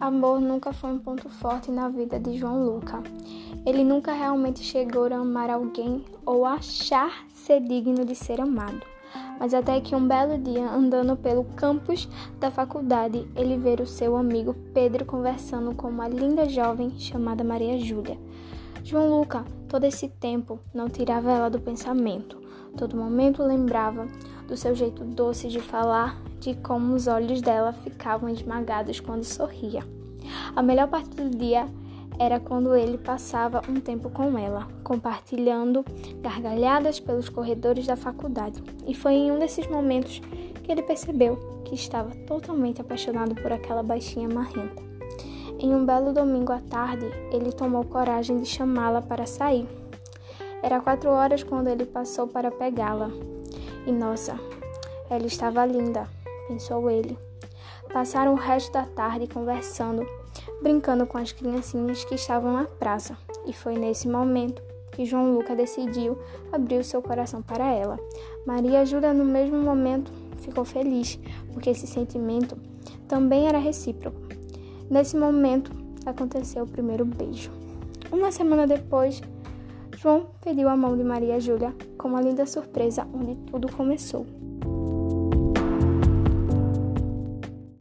Amor nunca foi um ponto forte na vida de João Luca. Ele nunca realmente chegou a amar alguém ou achar ser digno de ser amado. Mas até que um belo dia, andando pelo campus da faculdade, ele vê o seu amigo Pedro conversando com uma linda jovem chamada Maria Júlia. João Luca, todo esse tempo, não tirava ela do pensamento. Todo momento lembrava do seu jeito doce de falar, de como os olhos dela ficavam esmagados quando sorria. A melhor parte do dia era quando ele passava um tempo com ela, compartilhando gargalhadas pelos corredores da faculdade. E foi em um desses momentos que ele percebeu que estava totalmente apaixonado por aquela baixinha marrenta. Em um belo domingo à tarde, ele tomou coragem de chamá-la para sair. Era quatro horas quando ele passou para pegá-la. E nossa, ela estava linda, pensou ele. Passaram o resto da tarde conversando, brincando com as criancinhas que estavam na praça. E foi nesse momento que João Luca decidiu abrir o seu coração para ela. Maria Júlia, no mesmo momento, ficou feliz, porque esse sentimento também era recíproco. Nesse momento, aconteceu o primeiro beijo. Uma semana depois, João pediu a mão de Maria Júlia com uma linda surpresa onde tudo começou.